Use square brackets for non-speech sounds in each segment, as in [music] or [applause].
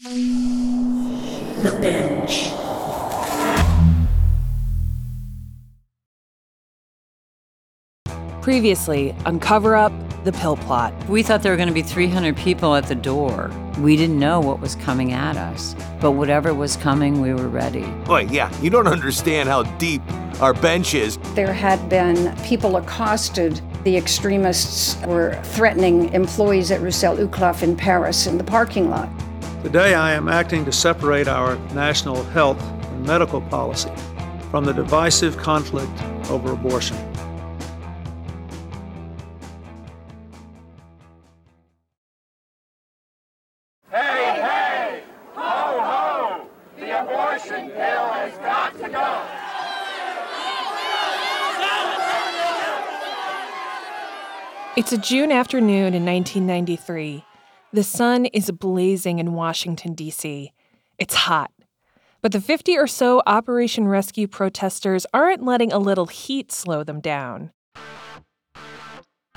The Binge. Previously, on Cover Up, the pill plot. We thought there were going to be 300 people at the door. We didn't know what was coming at us, but whatever was coming, we were ready. Boy, yeah, you don't understand how deep our bench is. There had been people accosted. The extremists were threatening employees at Roussel Uclaf in Paris in the parking lot. Today, I am acting to separate our national health and medical policy from the divisive conflict over abortion. Hey, hey! Ho, ho! The abortion pill has got to go! It's a June afternoon in 1993. The sun is blazing in Washington, D.C. It's hot. But the 50 or so Operation Rescue protesters aren't letting a little heat slow them down.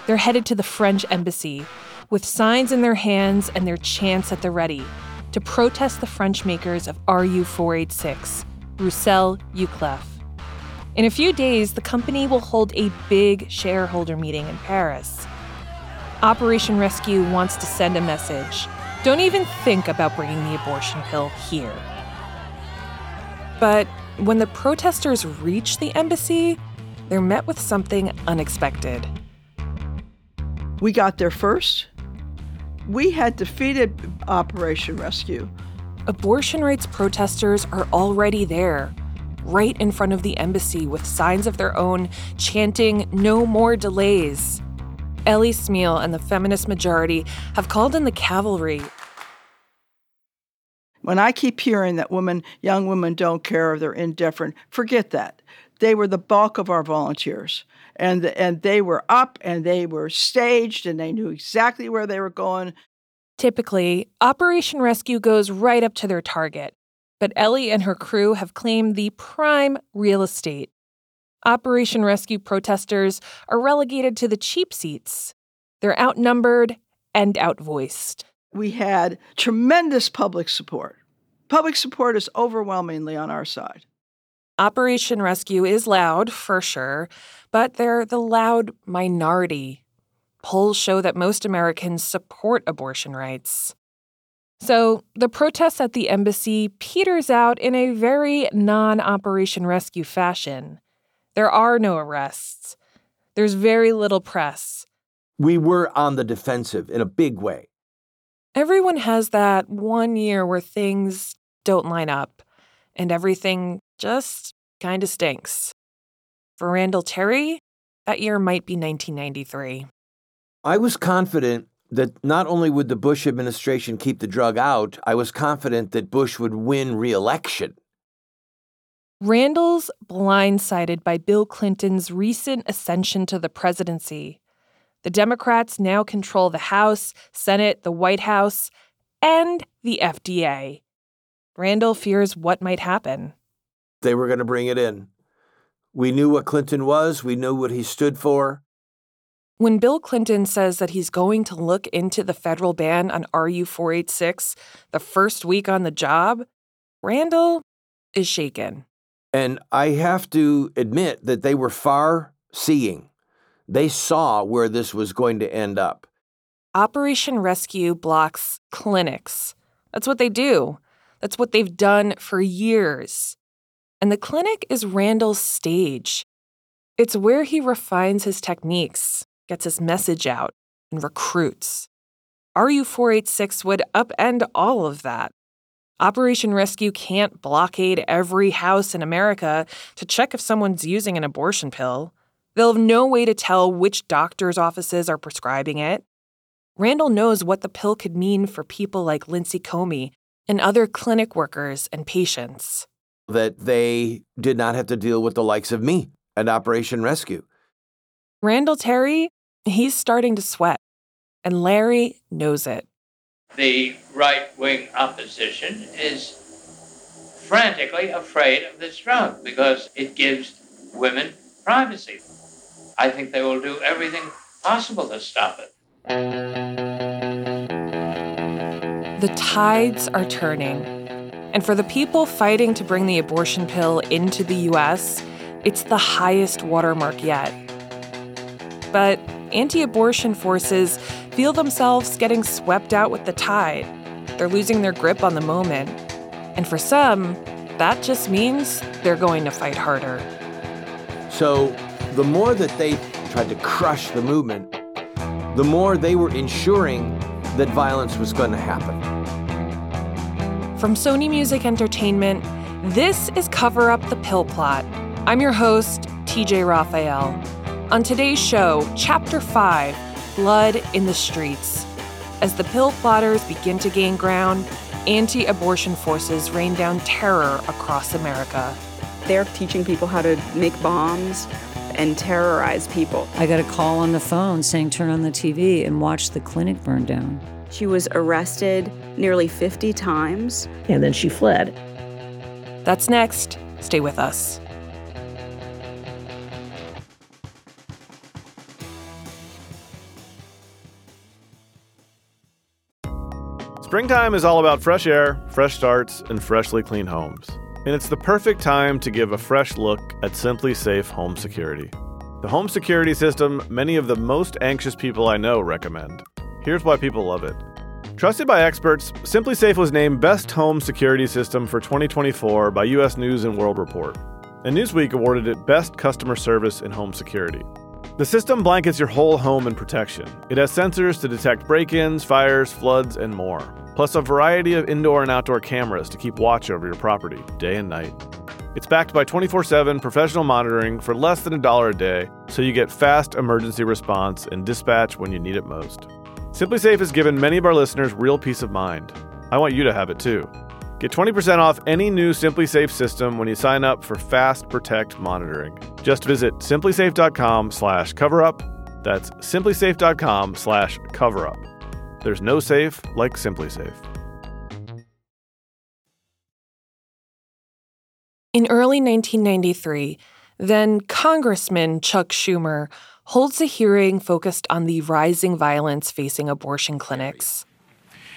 They're headed to the French embassy with signs in their hands and their chants at the ready to protest the French makers of RU 486, Roussel Uclaf. In a few days, the company will hold a big shareholder meeting in Paris. Operation Rescue wants to send a message. Don't even think about bringing the abortion pill here. But when the protesters reach the embassy, they're met with something unexpected. We got there first. We had defeated Operation Rescue. Abortion rights protesters are already there, right in front of the embassy with signs of their own chanting, No more delays. Ellie Smeal and the feminist majority have called in the cavalry. When I keep hearing that women, young women don't care or they're indifferent, forget that. They were the bulk of our volunteers. And, and they were up and they were staged and they knew exactly where they were going. Typically, Operation Rescue goes right up to their target. But Ellie and her crew have claimed the prime real estate. Operation Rescue protesters are relegated to the cheap seats. They're outnumbered and outvoiced. We had tremendous public support. Public support is overwhelmingly on our side. Operation Rescue is loud, for sure, but they're the loud minority. Polls show that most Americans support abortion rights. So the protests at the embassy peters out in a very non Operation Rescue fashion. There are no arrests. There's very little press. We were on the defensive in a big way. Everyone has that one year where things don't line up and everything just kind of stinks. For Randall Terry, that year might be 1993. I was confident that not only would the Bush administration keep the drug out, I was confident that Bush would win re election. Randall's blindsided by Bill Clinton's recent ascension to the presidency. The Democrats now control the House, Senate, the White House, and the FDA. Randall fears what might happen. They were going to bring it in. We knew what Clinton was, we knew what he stood for. When Bill Clinton says that he's going to look into the federal ban on RU 486 the first week on the job, Randall is shaken. And I have to admit that they were far seeing. They saw where this was going to end up. Operation Rescue blocks clinics. That's what they do. That's what they've done for years. And the clinic is Randall's stage. It's where he refines his techniques, gets his message out, and recruits. RU 486 would upend all of that. Operation Rescue can't blockade every house in America to check if someone's using an abortion pill. They'll have no way to tell which doctor's offices are prescribing it. Randall knows what the pill could mean for people like Lindsay Comey and other clinic workers and patients. That they did not have to deal with the likes of me and Operation Rescue. Randall Terry, he's starting to sweat, and Larry knows it the right wing opposition is frantically afraid of this drug because it gives women privacy. I think they will do everything possible to stop it. The tides are turning. And for the people fighting to bring the abortion pill into the US, it's the highest watermark yet. But anti abortion forces feel themselves getting swept out with the tide. They're losing their grip on the moment. And for some, that just means they're going to fight harder. So the more that they tried to crush the movement, the more they were ensuring that violence was going to happen. From Sony Music Entertainment, this is Cover Up the Pill Plot. I'm your host, TJ Raphael. On today's show, Chapter 5 Blood in the Streets. As the pill plotters begin to gain ground, anti abortion forces rain down terror across America. They're teaching people how to make bombs and terrorize people. I got a call on the phone saying, turn on the TV and watch the clinic burn down. She was arrested nearly 50 times. And then she fled. That's next. Stay with us. Springtime is all about fresh air, fresh starts, and freshly clean homes. And it's the perfect time to give a fresh look at SimpliSafe Home Security. The home security system many of the most anxious people I know recommend. Here's why people love it. Trusted by experts, SimpliSafe was named Best Home Security System for 2024 by US News and World Report, and Newsweek awarded it Best Customer Service in Home Security. The system blankets your whole home in protection. It has sensors to detect break ins, fires, floods, and more, plus a variety of indoor and outdoor cameras to keep watch over your property day and night. It's backed by 24 7 professional monitoring for less than a dollar a day, so you get fast emergency response and dispatch when you need it most. SimpliSafe has given many of our listeners real peace of mind. I want you to have it too. Get 20% off any new SimpliSafe system when you sign up for Fast Protect monitoring. Just visit simplisafe.com slash coverup. That's simplisafe.com slash coverup. There's no safe like SimpliSafe. In early 1993, then Congressman Chuck Schumer holds a hearing focused on the rising violence facing abortion clinics.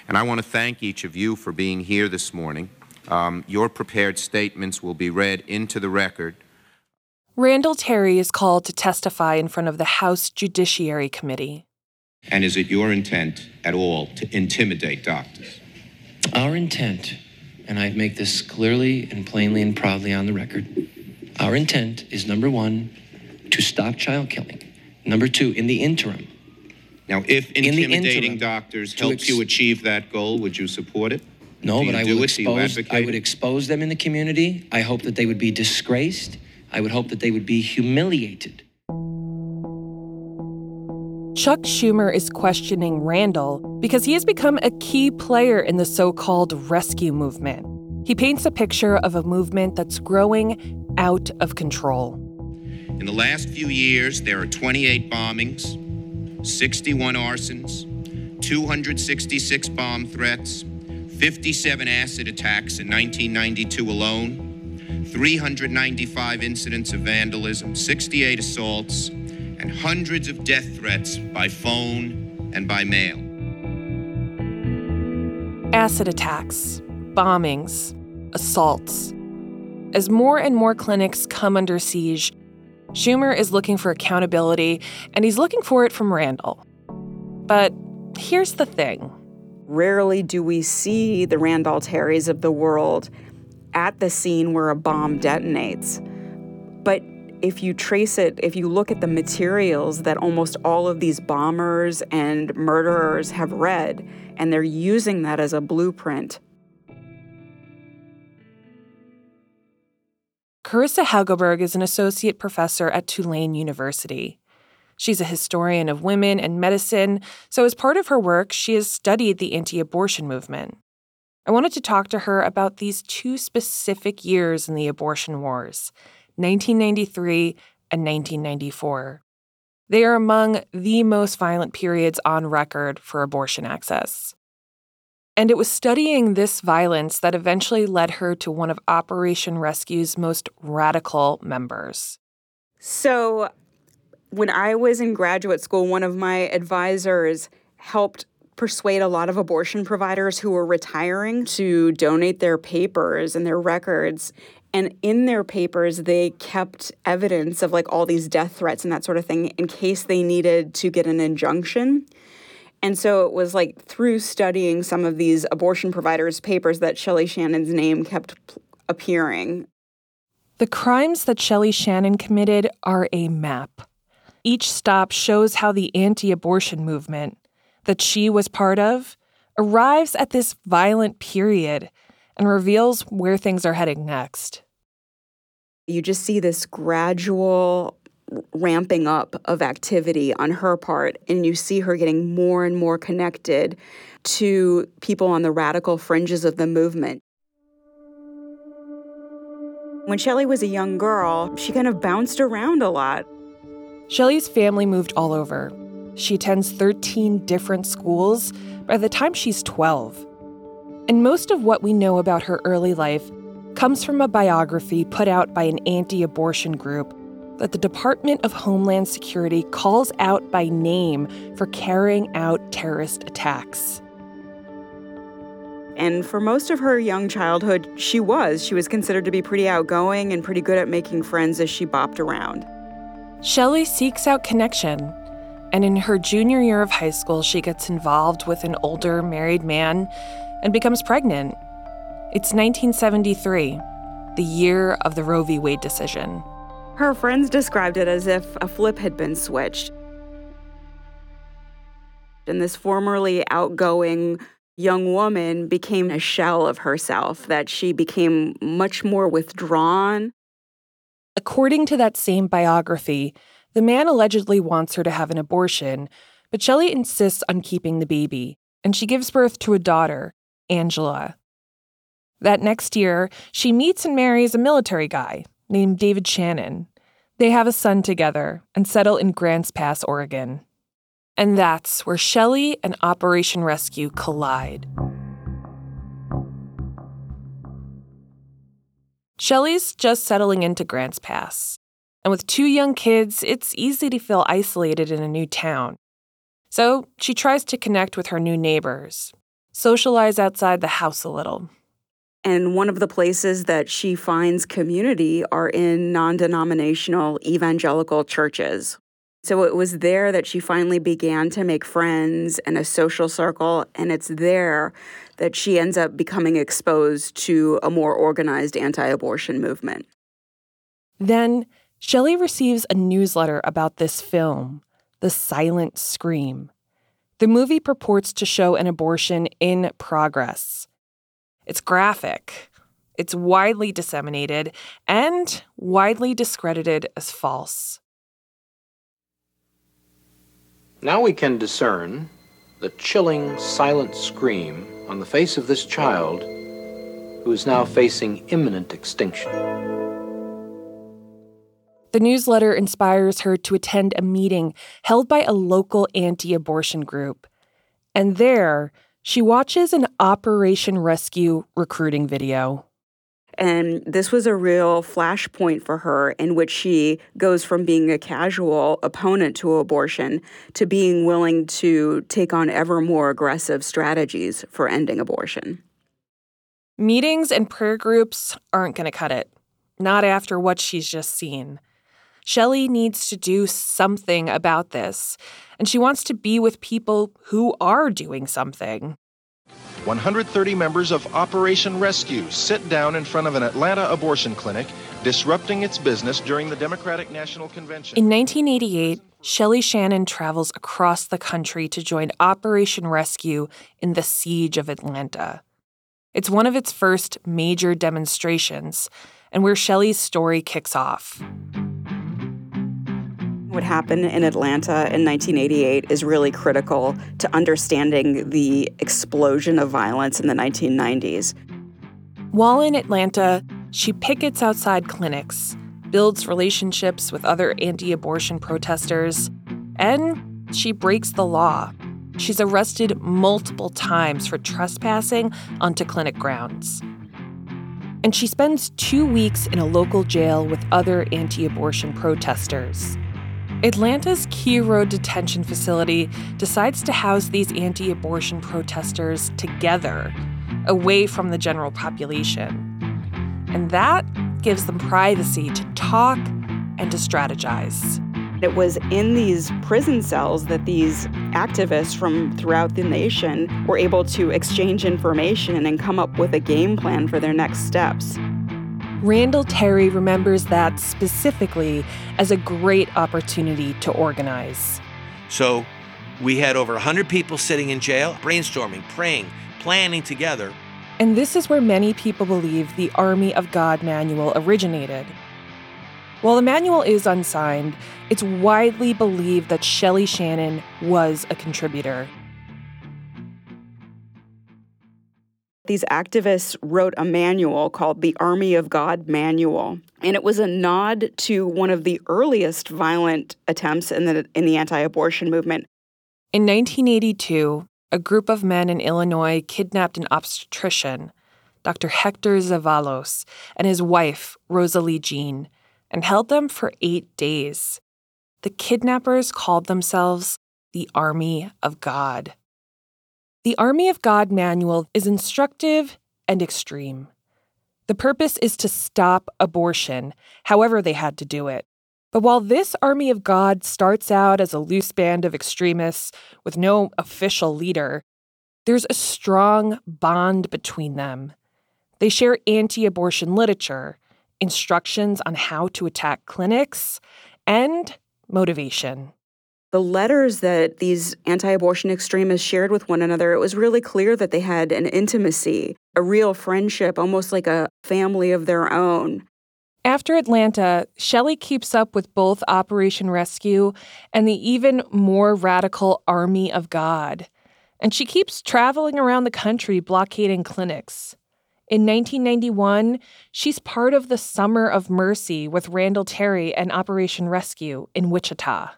And I want to thank each of you for being here this morning. Um, your prepared statements will be read into the record. Randall Terry is called to testify in front of the House Judiciary Committee. And is it your intent at all to intimidate doctors? Our intent, and I make this clearly and plainly and proudly on the record, our intent is number one, to stop child killing. Number two, in the interim. Now, if the intimidating interim, doctors to helps ex- you achieve that goal, would you support it? No, Do but you I do will it? Do you expose. I advocate would expose them in the community. I hope that they would be disgraced. I would hope that they would be humiliated. Chuck Schumer is questioning Randall because he has become a key player in the so called rescue movement. He paints a picture of a movement that's growing out of control. In the last few years, there are 28 bombings, 61 arsons, 266 bomb threats, 57 acid attacks in 1992 alone, 395 incidents of vandalism, 68 assaults, and hundreds of death threats by phone and by mail. Acid attacks, bombings, assaults. As more and more clinics come under siege, Schumer is looking for accountability, and he's looking for it from Randall. But here's the thing Rarely do we see the Randall Terrys of the world at the scene where a bomb detonates. But if you trace it, if you look at the materials that almost all of these bombers and murderers have read, and they're using that as a blueprint, Karissa Haugeberg is an associate professor at Tulane University. She's a historian of women and medicine, so as part of her work, she has studied the anti abortion movement. I wanted to talk to her about these two specific years in the abortion wars 1993 and 1994. They are among the most violent periods on record for abortion access. And it was studying this violence that eventually led her to one of Operation Rescue's most radical members. So, when I was in graduate school, one of my advisors helped persuade a lot of abortion providers who were retiring to donate their papers and their records. And in their papers, they kept evidence of like all these death threats and that sort of thing in case they needed to get an injunction. And so it was like through studying some of these abortion providers' papers that Shelley Shannon's name kept appearing. The crimes that Shelley Shannon committed are a map. Each stop shows how the anti abortion movement that she was part of arrives at this violent period and reveals where things are heading next. You just see this gradual ramping up of activity on her part, and you see her getting more and more connected to people on the radical fringes of the movement. When Shelley was a young girl, she kind of bounced around a lot. Shelley's family moved all over. She attends 13 different schools by the time she's 12. And most of what we know about her early life comes from a biography put out by an anti abortion group that the Department of Homeland Security calls out by name for carrying out terrorist attacks. And for most of her young childhood, she was. She was considered to be pretty outgoing and pretty good at making friends as she bopped around. Shelley seeks out connection, and in her junior year of high school, she gets involved with an older married man and becomes pregnant. It's 1973, the year of the Roe v. Wade decision. Her friends described it as if a flip had been switched. And this formerly outgoing young woman became a shell of herself, that she became much more withdrawn. According to that same biography, the man allegedly wants her to have an abortion, but Shelley insists on keeping the baby, and she gives birth to a daughter, Angela. That next year, she meets and marries a military guy, named David Shannon. They have a son together and settle in Grants Pass, Oregon. And that's where Shelley and Operation Rescue collide. Shelley's just settling into Grants Pass. And with two young kids, it's easy to feel isolated in a new town. So she tries to connect with her new neighbors, socialize outside the house a little, and one of the places that she finds community are in non denominational evangelical churches. So it was there that she finally began to make friends and a social circle. And it's there that she ends up becoming exposed to a more organized anti abortion movement. Then Shelley receives a newsletter about this film, The Silent Scream. The movie purports to show an abortion in progress it's graphic, it's widely disseminated, and widely discredited as false. Now we can discern the chilling, silent scream on the face of this child who is now facing imminent extinction. The newsletter inspires her to attend a meeting held by a local anti abortion group. And there, she watches an Operation Rescue recruiting video. And this was a real flashpoint for her in which she goes from being a casual opponent to abortion to being willing to take on ever more aggressive strategies for ending abortion. Meetings and prayer groups aren't going to cut it, not after what she's just seen. Shelley needs to do something about this, and she wants to be with people who are doing something. 130 members of Operation Rescue sit down in front of an Atlanta abortion clinic, disrupting its business during the Democratic National Convention. In 1988, Shelley Shannon travels across the country to join Operation Rescue in the siege of Atlanta. It's one of its first major demonstrations, and where Shelley's story kicks off. What happened in Atlanta in 1988 is really critical to understanding the explosion of violence in the 1990s. While in Atlanta, she pickets outside clinics, builds relationships with other anti abortion protesters, and she breaks the law. She's arrested multiple times for trespassing onto clinic grounds. And she spends two weeks in a local jail with other anti abortion protesters. Atlanta's Key Road Detention Facility decides to house these anti abortion protesters together, away from the general population. And that gives them privacy to talk and to strategize. It was in these prison cells that these activists from throughout the nation were able to exchange information and come up with a game plan for their next steps. Randall Terry remembers that specifically as a great opportunity to organize. So we had over 100 people sitting in jail, brainstorming, praying, planning together. And this is where many people believe the Army of God manual originated. While the manual is unsigned, it's widely believed that Shelley Shannon was a contributor. These activists wrote a manual called the Army of God Manual, and it was a nod to one of the earliest violent attempts in the in the anti-abortion movement. In 1982, a group of men in Illinois kidnapped an obstetrician, Dr. Hector Zevallos, and his wife, Rosalie Jean, and held them for 8 days. The kidnappers called themselves the Army of God. The Army of God manual is instructive and extreme. The purpose is to stop abortion, however, they had to do it. But while this Army of God starts out as a loose band of extremists with no official leader, there's a strong bond between them. They share anti abortion literature, instructions on how to attack clinics, and motivation the letters that these anti abortion extremists shared with one another, it was really clear that they had an intimacy, a real friendship, almost like a family of their own. After Atlanta, Shelley keeps up with both Operation Rescue and the even more radical Army of God. And she keeps traveling around the country blockading clinics. In 1991, she's part of the Summer of Mercy with Randall Terry and Operation Rescue in Wichita.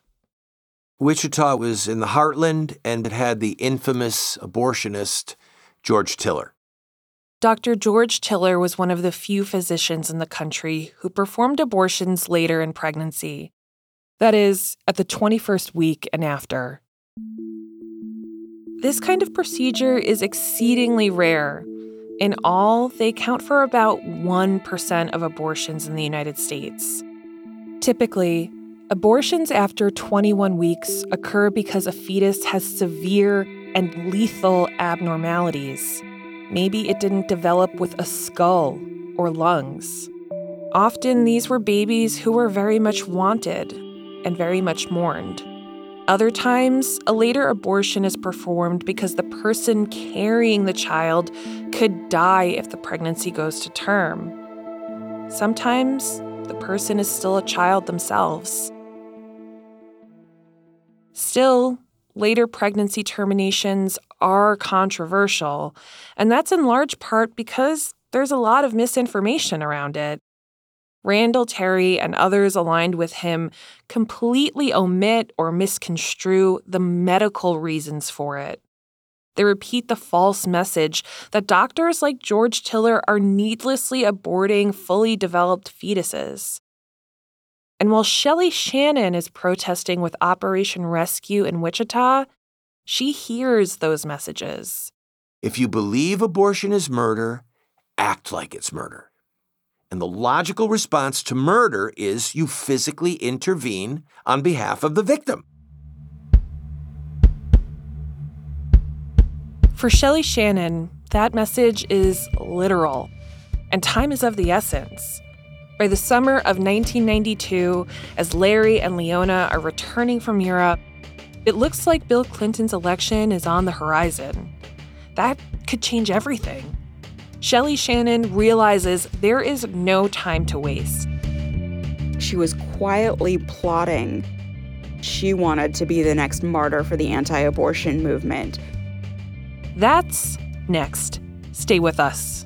Wichita was in the heartland and it had the infamous abortionist George Tiller. Dr. George Tiller was one of the few physicians in the country who performed abortions later in pregnancy. That is, at the 21st week and after. This kind of procedure is exceedingly rare. In all, they count for about 1% of abortions in the United States. Typically, Abortions after 21 weeks occur because a fetus has severe and lethal abnormalities. Maybe it didn't develop with a skull or lungs. Often these were babies who were very much wanted and very much mourned. Other times, a later abortion is performed because the person carrying the child could die if the pregnancy goes to term. Sometimes the person is still a child themselves. Still, later pregnancy terminations are controversial, and that's in large part because there's a lot of misinformation around it. Randall Terry and others aligned with him completely omit or misconstrue the medical reasons for it. They repeat the false message that doctors like George Tiller are needlessly aborting fully developed fetuses. And while Shelley Shannon is protesting with Operation Rescue in Wichita, she hears those messages. If you believe abortion is murder, act like it's murder. And the logical response to murder is you physically intervene on behalf of the victim. For Shelley Shannon, that message is literal, and time is of the essence. By the summer of 1992, as Larry and Leona are returning from Europe, it looks like Bill Clinton's election is on the horizon. That could change everything. Shelley Shannon realizes there is no time to waste. She was quietly plotting. She wanted to be the next martyr for the anti abortion movement. That's next. Stay with us.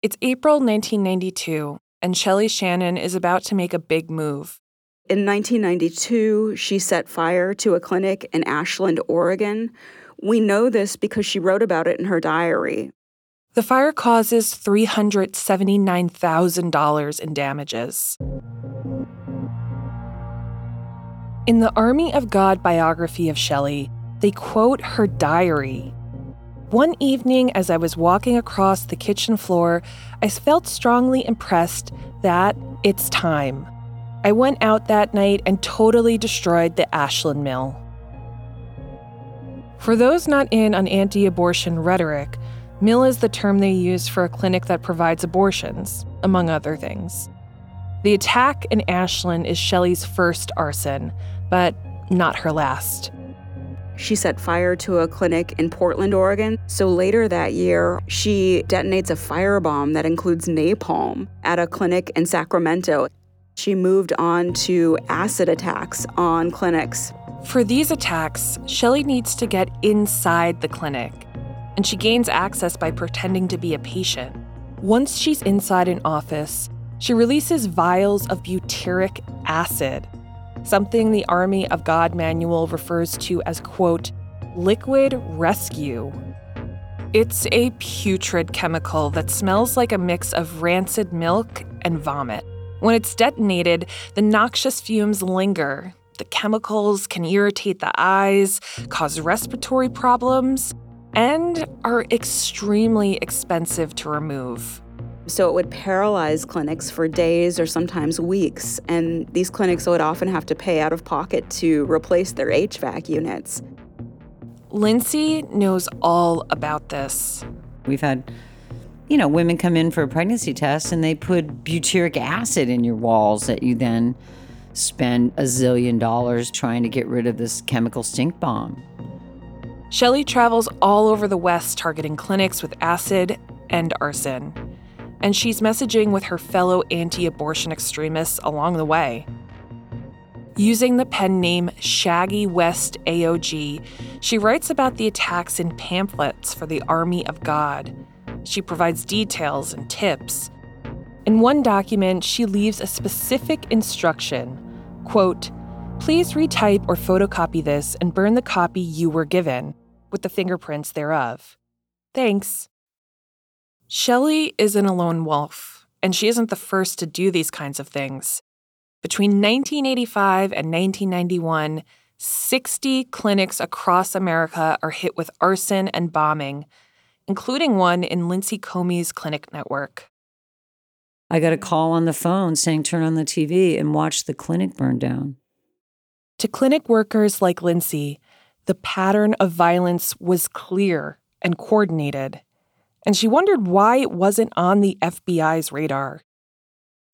It's April 1992, and Shelley Shannon is about to make a big move. In 1992, she set fire to a clinic in Ashland, Oregon. We know this because she wrote about it in her diary. The fire causes $379,000 in damages. In the Army of God biography of Shelley, they quote her diary. One evening, as I was walking across the kitchen floor, I felt strongly impressed that it's time. I went out that night and totally destroyed the Ashland Mill. For those not in on anti abortion rhetoric, mill is the term they use for a clinic that provides abortions, among other things. The attack in Ashland is Shelley's first arson, but not her last. She set fire to a clinic in Portland, Oregon. So later that year, she detonates a firebomb that includes napalm at a clinic in Sacramento. She moved on to acid attacks on clinics. For these attacks, Shelley needs to get inside the clinic, and she gains access by pretending to be a patient. Once she's inside an office, she releases vials of butyric acid something the Army of God manual refers to as, quote, liquid rescue. It's a putrid chemical that smells like a mix of rancid milk and vomit. When it's detonated, the noxious fumes linger. The chemicals can irritate the eyes, cause respiratory problems, and are extremely expensive to remove. So it would paralyze clinics for days or sometimes weeks, and these clinics would often have to pay out of pocket to replace their HVAC units. Lindsay knows all about this. We've had, you know, women come in for a pregnancy test and they put butyric acid in your walls that you then spend a zillion dollars trying to get rid of this chemical stink bomb. Shelley travels all over the West targeting clinics with acid and arson and she's messaging with her fellow anti abortion extremists along the way. Using the pen name Shaggy West AOG, she writes about the attacks in pamphlets for the Army of God. She provides details and tips. In one document, she leaves a specific instruction quote, Please retype or photocopy this and burn the copy you were given, with the fingerprints thereof. Thanks. Shelley isn't a lone wolf, and she isn't the first to do these kinds of things. Between 1985 and 1991, 60 clinics across America are hit with arson and bombing, including one in Lindsay Comey's clinic network. I got a call on the phone saying turn on the TV and watch the clinic burn down. To clinic workers like Lindsay, the pattern of violence was clear and coordinated and she wondered why it wasn't on the FBI's radar.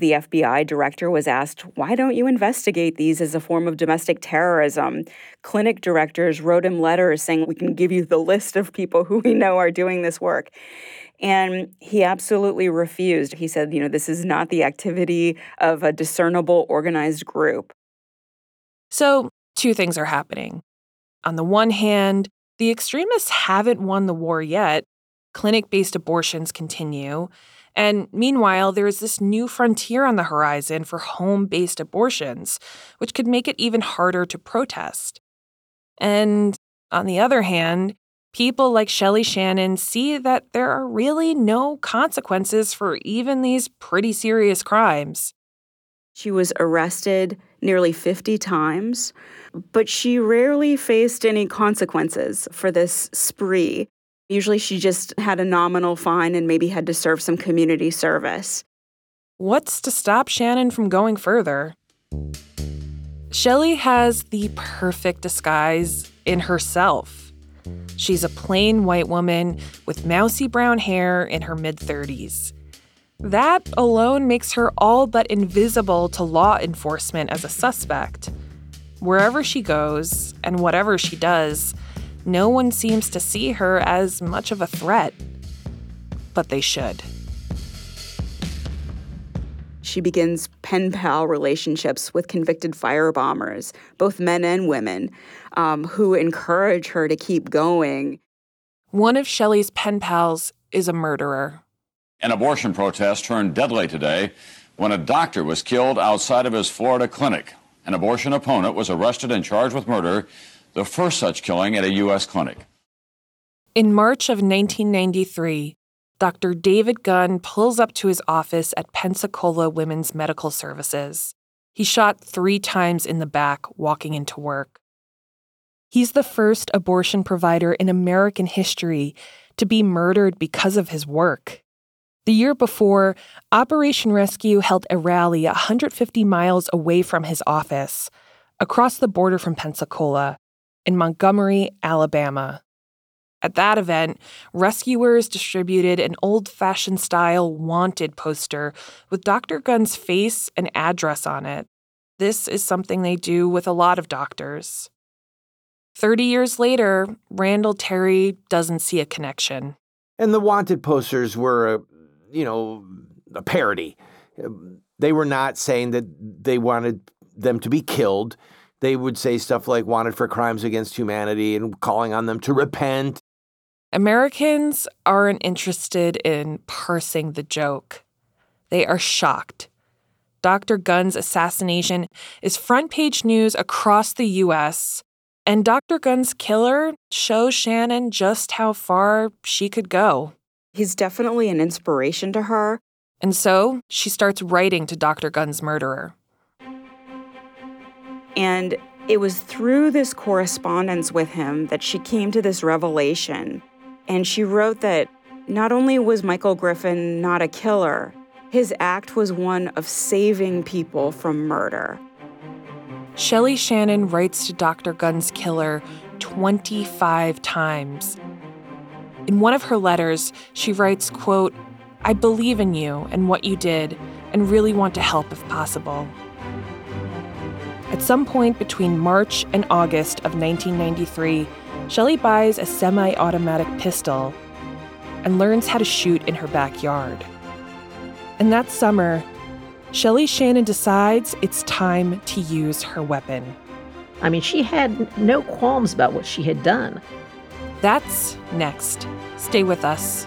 The FBI director was asked, Why don't you investigate these as a form of domestic terrorism? Clinic directors wrote him letters saying, We can give you the list of people who we know are doing this work. And he absolutely refused. He said, You know, this is not the activity of a discernible organized group. So, two things are happening. On the one hand, the extremists haven't won the war yet, clinic based abortions continue. And meanwhile, there is this new frontier on the horizon for home based abortions, which could make it even harder to protest. And on the other hand, people like Shelley Shannon see that there are really no consequences for even these pretty serious crimes. She was arrested nearly 50 times, but she rarely faced any consequences for this spree. Usually she just had a nominal fine and maybe had to serve some community service. What's to stop Shannon from going further? Shelley has the perfect disguise in herself. She's a plain white woman with mousy brown hair in her mid 30s. That alone makes her all but invisible to law enforcement as a suspect. Wherever she goes and whatever she does, no one seems to see her as much of a threat. But they should. She begins pen pal relationships with convicted firebombers, both men and women, um, who encourage her to keep going. One of Shelley's pen pals is a murderer. An abortion protest turned deadly today when a doctor was killed outside of his Florida clinic. An abortion opponent was arrested and charged with murder, the first such killing at a U.S. clinic. In March of 1993, Dr. David Gunn pulls up to his office at Pensacola Women's Medical Services. He shot three times in the back walking into work. He's the first abortion provider in American history to be murdered because of his work. The year before, Operation Rescue held a rally 150 miles away from his office, across the border from Pensacola, in Montgomery, Alabama. At that event, rescuers distributed an old fashioned style wanted poster with Dr. Gunn's face and address on it. This is something they do with a lot of doctors. 30 years later, Randall Terry doesn't see a connection. And the wanted posters were, you know, a parody. They were not saying that they wanted them to be killed. They would say stuff like wanted for crimes against humanity and calling on them to repent Americans aren't interested in parsing the joke. They are shocked. Dr. Gunn's assassination is front page news across the US, and Dr. Gunn's killer shows Shannon just how far she could go. He's definitely an inspiration to her. And so she starts writing to Dr. Gunn's murderer. And it was through this correspondence with him that she came to this revelation and she wrote that not only was Michael Griffin not a killer, his act was one of saving people from murder. Shelley Shannon writes to Dr. Gunn's killer 25 times. In one of her letters, she writes, quote, I believe in you and what you did and really want to help if possible. At some point between March and August of 1993, Shelley buys a semi automatic pistol and learns how to shoot in her backyard. And that summer, Shelley Shannon decides it's time to use her weapon. I mean, she had no qualms about what she had done. That's next. Stay with us.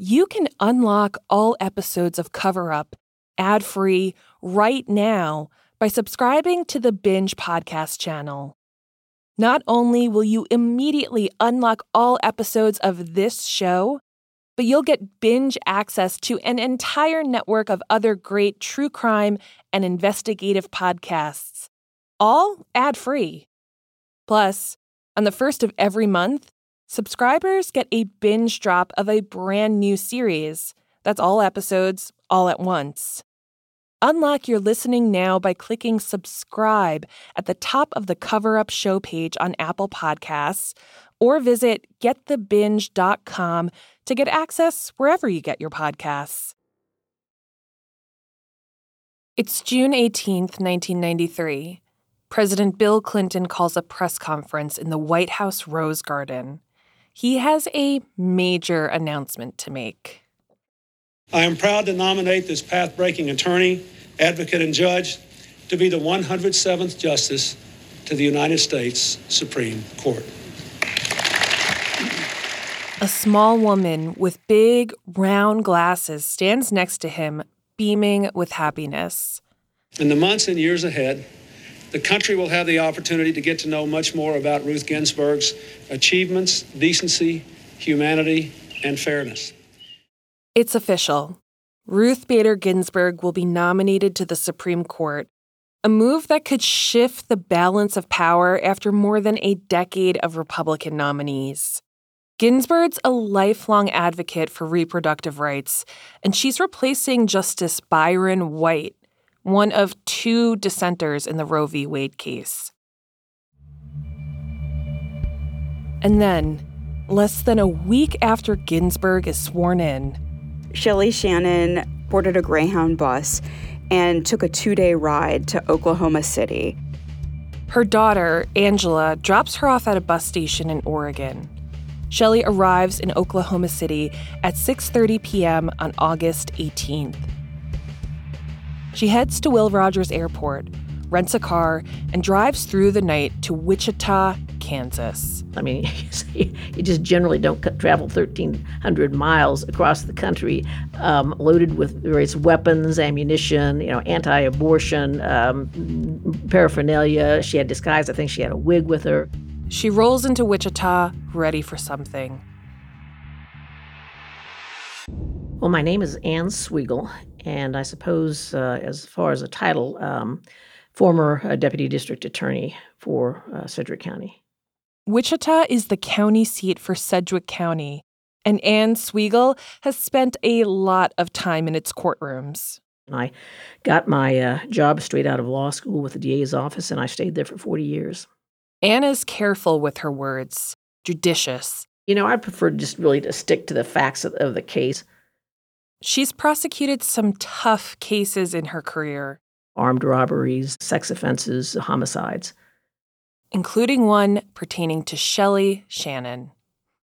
You can unlock all episodes of Cover Up ad free right now by subscribing to the Binge Podcast channel. Not only will you immediately unlock all episodes of this show, but you'll get binge access to an entire network of other great true crime and investigative podcasts, all ad free. Plus, on the first of every month, subscribers get a binge drop of a brand new series. That's all episodes, all at once. Unlock your listening now by clicking subscribe at the top of the Cover Up show page on Apple Podcasts or visit getthebinge.com to get access wherever you get your podcasts. It's June 18th, 1993. President Bill Clinton calls a press conference in the White House Rose Garden. He has a major announcement to make. I am proud to nominate this path breaking attorney, advocate, and judge to be the 107th Justice to the United States Supreme Court. A small woman with big, round glasses stands next to him, beaming with happiness. In the months and years ahead, the country will have the opportunity to get to know much more about Ruth Ginsburg's achievements, decency, humanity, and fairness. It's official. Ruth Bader Ginsburg will be nominated to the Supreme Court, a move that could shift the balance of power after more than a decade of Republican nominees. Ginsburg's a lifelong advocate for reproductive rights, and she's replacing Justice Byron White, one of two dissenters in the Roe v. Wade case. And then, less than a week after Ginsburg is sworn in, Shelley Shannon boarded a Greyhound bus and took a two day ride to Oklahoma City. Her daughter, Angela, drops her off at a bus station in Oregon. Shelley arrives in Oklahoma City at 6:30 p.m. on August 18th. She heads to Will Rogers Airport, rents a car, and drives through the night to Wichita, Kansas. I mean, [laughs] you just generally don't travel 1,300 miles across the country um, loaded with various weapons, ammunition, you know, anti-abortion um, paraphernalia. She had disguise. I think she had a wig with her. She rolls into Wichita, ready for something. Well, my name is Ann Swegle, and I suppose, uh, as far as a title, um, former uh, deputy district attorney for uh, Sedgwick County. Wichita is the county seat for Sedgwick County, and Ann Swegle has spent a lot of time in its courtrooms. I got my uh, job straight out of law school with the DA's office, and I stayed there for 40 years. Ann is careful with her words, judicious. You know, I prefer just really to stick to the facts of, of the case. She's prosecuted some tough cases in her career armed robberies, sex offenses, homicides including one pertaining to Shelley Shannon.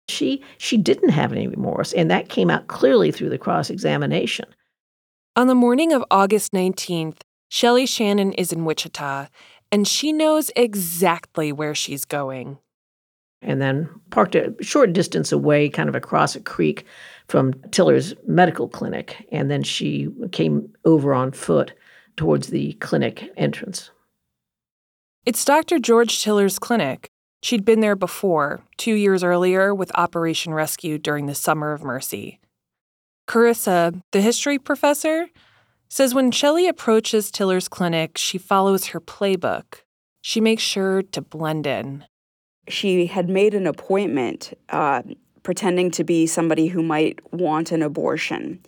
She she didn't have any remorse, and that came out clearly through the cross-examination. On the morning of August 19th, Shelley Shannon is in Wichita, and she knows exactly where she's going. And then parked a short distance away, kind of across a creek from Tiller's medical clinic, and then she came over on foot towards the clinic entrance. It's Dr. George Tiller's clinic. She'd been there before, two years earlier, with Operation Rescue during the Summer of Mercy. Karissa, the history professor, says when Shelley approaches Tiller's clinic, she follows her playbook. She makes sure to blend in. She had made an appointment uh, pretending to be somebody who might want an abortion.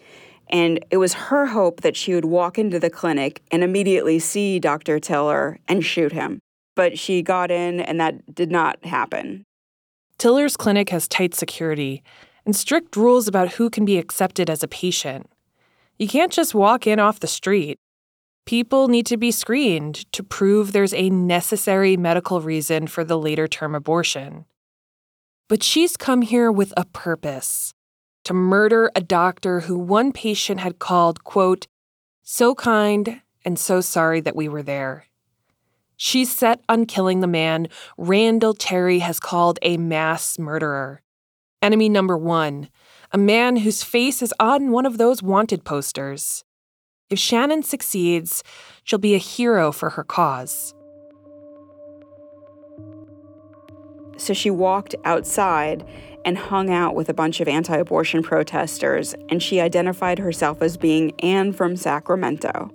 And it was her hope that she would walk into the clinic and immediately see Dr. Tiller and shoot him but she got in and that did not happen. Tiller's clinic has tight security and strict rules about who can be accepted as a patient. You can't just walk in off the street. People need to be screened to prove there's a necessary medical reason for the later term abortion. But she's come here with a purpose to murder a doctor who one patient had called, quote, so kind and so sorry that we were there. She's set on killing the man Randall Terry has called a mass murderer. Enemy number one, a man whose face is on one of those wanted posters. If Shannon succeeds, she'll be a hero for her cause. So she walked outside and hung out with a bunch of anti abortion protesters, and she identified herself as being Ann from Sacramento.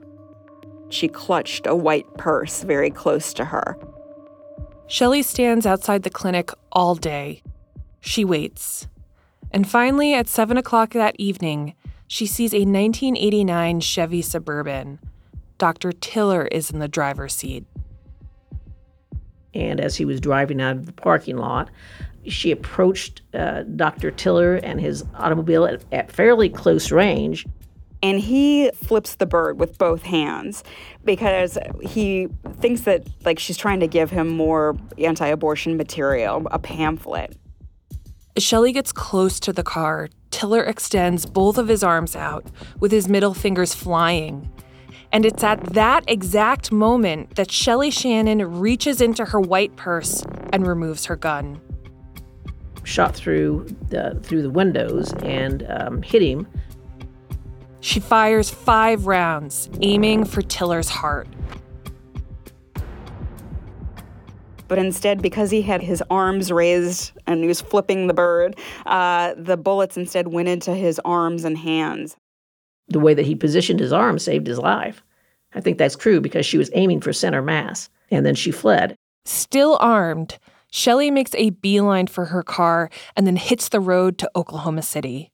She clutched a white purse very close to her. Shelley stands outside the clinic all day. She waits. And finally, at 7 o'clock that evening, she sees a 1989 Chevy Suburban. Dr. Tiller is in the driver's seat. And as he was driving out of the parking lot, she approached uh, Dr. Tiller and his automobile at, at fairly close range. And he flips the bird with both hands because he thinks that like she's trying to give him more anti-abortion material, a pamphlet. As Shelley gets close to the car, Tiller extends both of his arms out, with his middle fingers flying. And it's at that exact moment that Shelley Shannon reaches into her white purse and removes her gun. Shot through the through the windows and um, hit him. She fires five rounds, aiming for Tiller's heart. But instead, because he had his arms raised and he was flipping the bird, uh, the bullets instead went into his arms and hands. The way that he positioned his arm saved his life. I think that's true because she was aiming for center mass and then she fled. Still armed, Shelley makes a beeline for her car and then hits the road to Oklahoma City.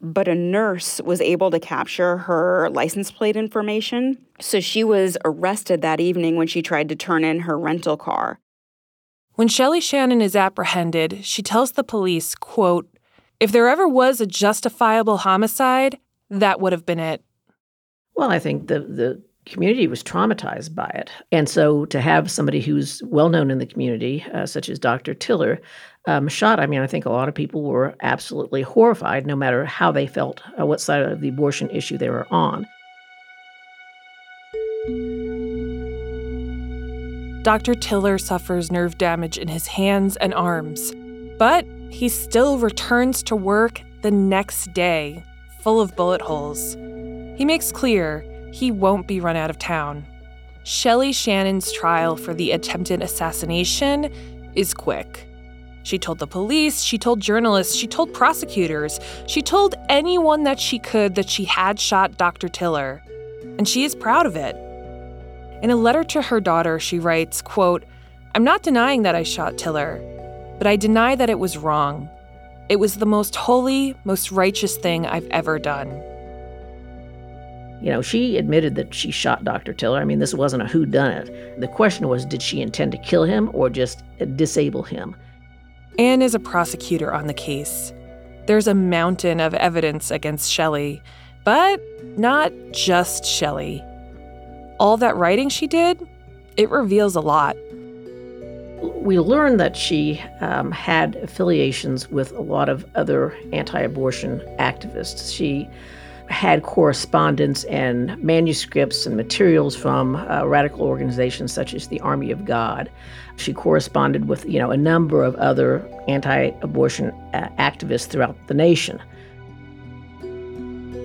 But a nurse was able to capture her license plate information, so she was arrested that evening when she tried to turn in her rental car. When Shelley Shannon is apprehended, she tells the police, quote, if there ever was a justifiable homicide, that would have been it. Well, I think the the community was traumatized by it. And so to have somebody who's well known in the community, uh, such as Dr. Tiller, um, shot, I mean, I think a lot of people were absolutely horrified, no matter how they felt, uh, what side of the abortion issue they were on. Dr. Tiller suffers nerve damage in his hands and arms, but he still returns to work the next day, full of bullet holes. He makes clear he won't be run out of town. Shelley Shannon's trial for the attempted assassination is quick. She told the police, she told journalists, she told prosecutors, she told anyone that she could that she had shot Dr. Tiller. And she is proud of it. In a letter to her daughter, she writes, quote, I'm not denying that I shot Tiller, but I deny that it was wrong. It was the most holy, most righteous thing I've ever done. You know, she admitted that she shot Dr. Tiller. I mean, this wasn't a who done it. The question was, did she intend to kill him or just uh, disable him? Ann is a prosecutor on the case. There's a mountain of evidence against Shelley, but not just Shelley. All that writing she did, it reveals a lot. We learned that she um, had affiliations with a lot of other anti abortion activists. She had correspondence and manuscripts and materials from uh, radical organizations such as the Army of God. She corresponded with, you know, a number of other anti-abortion uh, activists throughout the nation.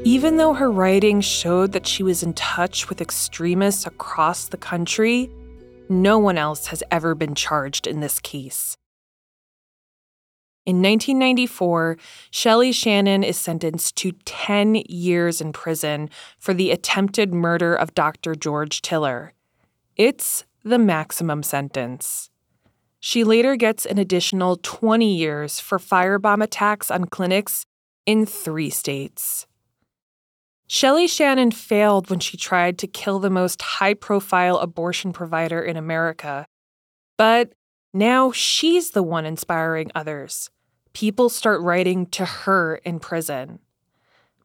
Even though her writing showed that she was in touch with extremists across the country, no one else has ever been charged in this case. In 1994, Shelley Shannon is sentenced to 10 years in prison for the attempted murder of Dr. George Tiller. It's the maximum sentence. She later gets an additional 20 years for firebomb attacks on clinics in three states. Shelley Shannon failed when she tried to kill the most high profile abortion provider in America. But now she's the one inspiring others people start writing to her in prison.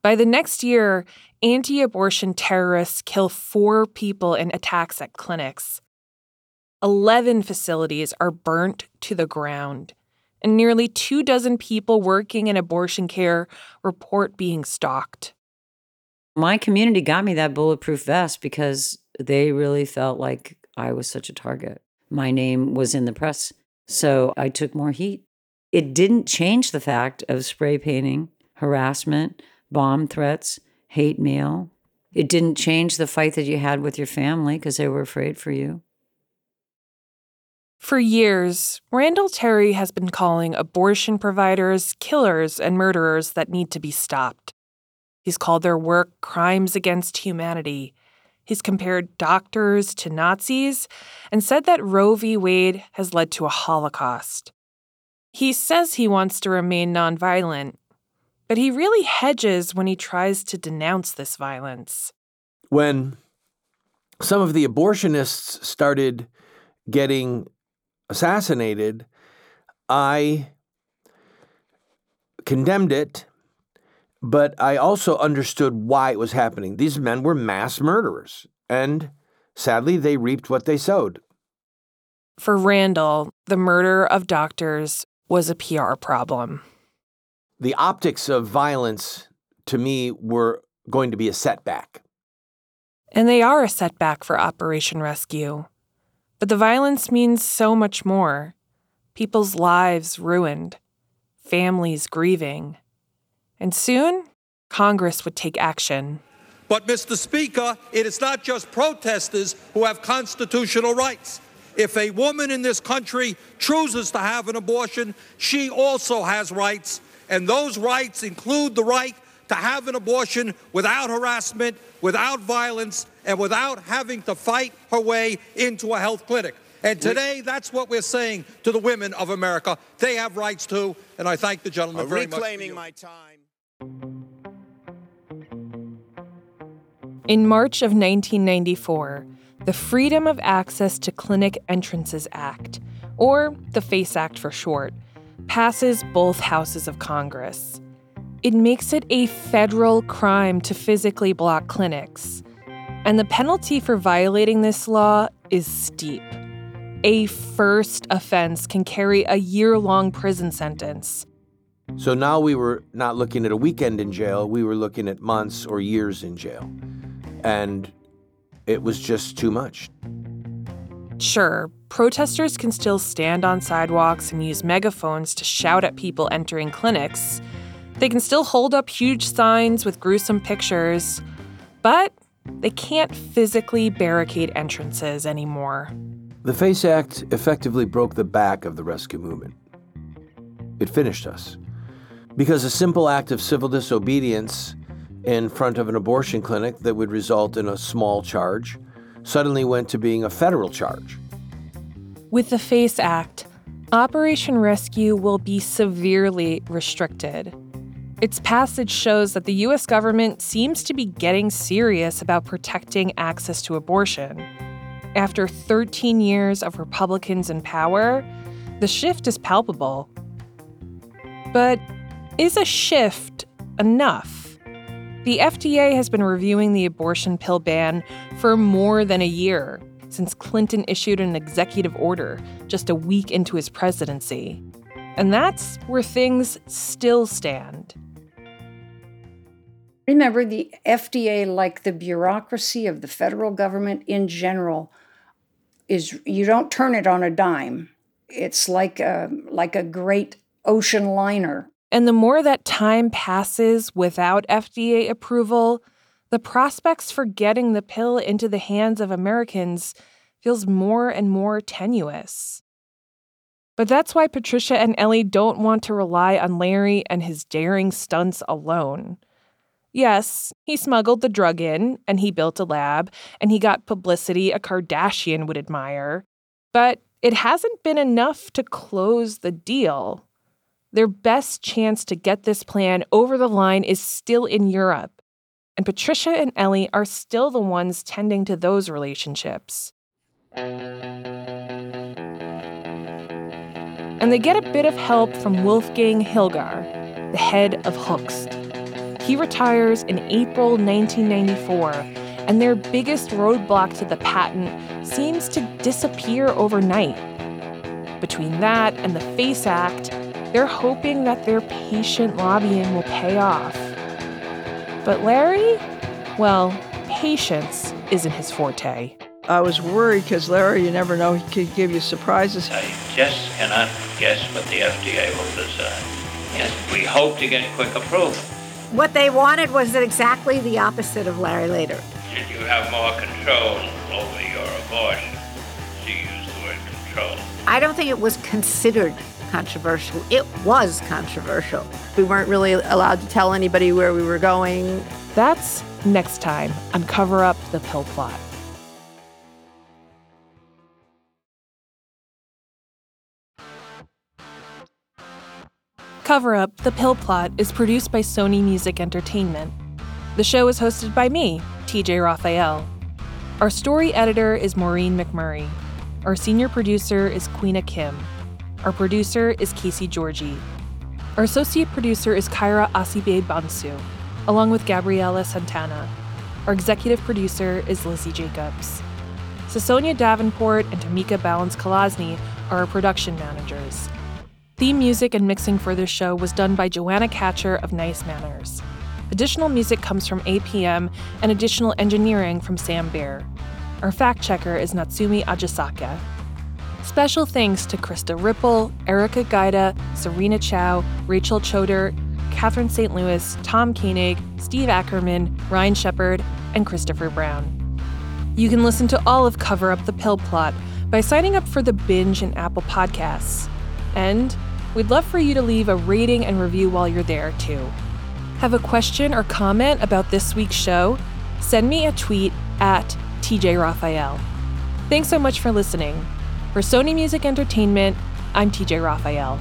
By the next year, anti abortion terrorists kill four people in attacks at clinics. 11 facilities are burnt to the ground, and nearly two dozen people working in abortion care report being stalked. My community got me that bulletproof vest because they really felt like I was such a target. My name was in the press, so I took more heat. It didn't change the fact of spray painting, harassment, bomb threats, hate mail. It didn't change the fight that you had with your family because they were afraid for you. For years, Randall Terry has been calling abortion providers killers and murderers that need to be stopped. He's called their work crimes against humanity. He's compared doctors to Nazis and said that Roe v. Wade has led to a Holocaust. He says he wants to remain nonviolent, but he really hedges when he tries to denounce this violence. When some of the abortionists started getting assassinated, I condemned it, but I also understood why it was happening. These men were mass murderers, and sadly, they reaped what they sowed. For Randall, the murder of doctors was a PR problem. The optics of violence to me were going to be a setback. And they are a setback for Operation Rescue. But the violence means so much more people's lives ruined, families grieving. And soon, Congress would take action. But, Mr. Speaker, it is not just protesters who have constitutional rights. If a woman in this country chooses to have an abortion, she also has rights, and those rights include the right to have an abortion without harassment, without violence, and without having to fight her way into a health clinic. And today, that's what we're saying to the women of America. They have rights too, and I thank the gentleman very much. Reclaiming my time. In March of 1994, the Freedom of Access to Clinic Entrances Act, or the FACE Act for short, passes both houses of Congress. It makes it a federal crime to physically block clinics. And the penalty for violating this law is steep. A first offense can carry a year long prison sentence. So now we were not looking at a weekend in jail, we were looking at months or years in jail. And it was just too much. Sure, protesters can still stand on sidewalks and use megaphones to shout at people entering clinics. They can still hold up huge signs with gruesome pictures, but they can't physically barricade entrances anymore. The FACE Act effectively broke the back of the rescue movement. It finished us. Because a simple act of civil disobedience in front of an abortion clinic that would result in a small charge suddenly went to being a federal charge. With the FACE Act, Operation Rescue will be severely restricted. Its passage shows that the U.S. government seems to be getting serious about protecting access to abortion. After 13 years of Republicans in power, the shift is palpable. But is a shift enough? The FDA has been reviewing the abortion pill ban for more than a year, since Clinton issued an executive order just a week into his presidency. And that's where things still stand. Remember, the FDA, like the bureaucracy of the federal government in general, is you don't turn it on a dime. It's like a, like a great ocean liner. And the more that time passes without FDA approval, the prospects for getting the pill into the hands of Americans feels more and more tenuous. But that's why Patricia and Ellie don't want to rely on Larry and his daring stunts alone. Yes, he smuggled the drug in, and he built a lab, and he got publicity a Kardashian would admire. But it hasn't been enough to close the deal. Their best chance to get this plan over the line is still in Europe. And Patricia and Ellie are still the ones tending to those relationships. And they get a bit of help from Wolfgang Hilger, the head of Hoechst. He retires in April 1994, and their biggest roadblock to the patent seems to disappear overnight. Between that and the FACE Act, they're hoping that their patient lobbying will pay off. But Larry? Well, patience isn't his forte. I was worried because Larry, you never know, he could give you surprises. I just cannot guess what the FDA will decide. Yes, we hope to get quick approval. What they wanted was exactly the opposite of Larry Lader. Should you have more control over your abortion? To use the word control. I don't think it was considered controversial. It was controversial. We weren't really allowed to tell anybody where we were going. That's next time on Cover Up the Pill Plot. Cover Up the Pill Plot is produced by Sony Music Entertainment. The show is hosted by me, TJ Raphael. Our story editor is Maureen McMurray. Our senior producer is Queena Kim. Our producer is Casey Georgie. Our associate producer is Kyra Asibe Bansu, along with Gabriela Santana. Our executive producer is Lizzie Jacobs. Sasonia Davenport and Tamika Balance Kolasny are our production managers. Theme music and mixing for this show was done by Joanna Catcher of Nice Manners. Additional music comes from APM and additional engineering from Sam Bear. Our fact checker is Natsumi Ajisaka. Special thanks to Krista Ripple, Erica Gaida, Serena Chow, Rachel Choder, Catherine St. Louis, Tom Koenig, Steve Ackerman, Ryan Shepard, and Christopher Brown. You can listen to all of Cover Up the Pill Plot by signing up for the Binge and Apple Podcasts. And we'd love for you to leave a rating and review while you're there, too. Have a question or comment about this week's show? Send me a tweet at TJ Raphael. Thanks so much for listening. For Sony Music Entertainment, I'm TJ Raphael.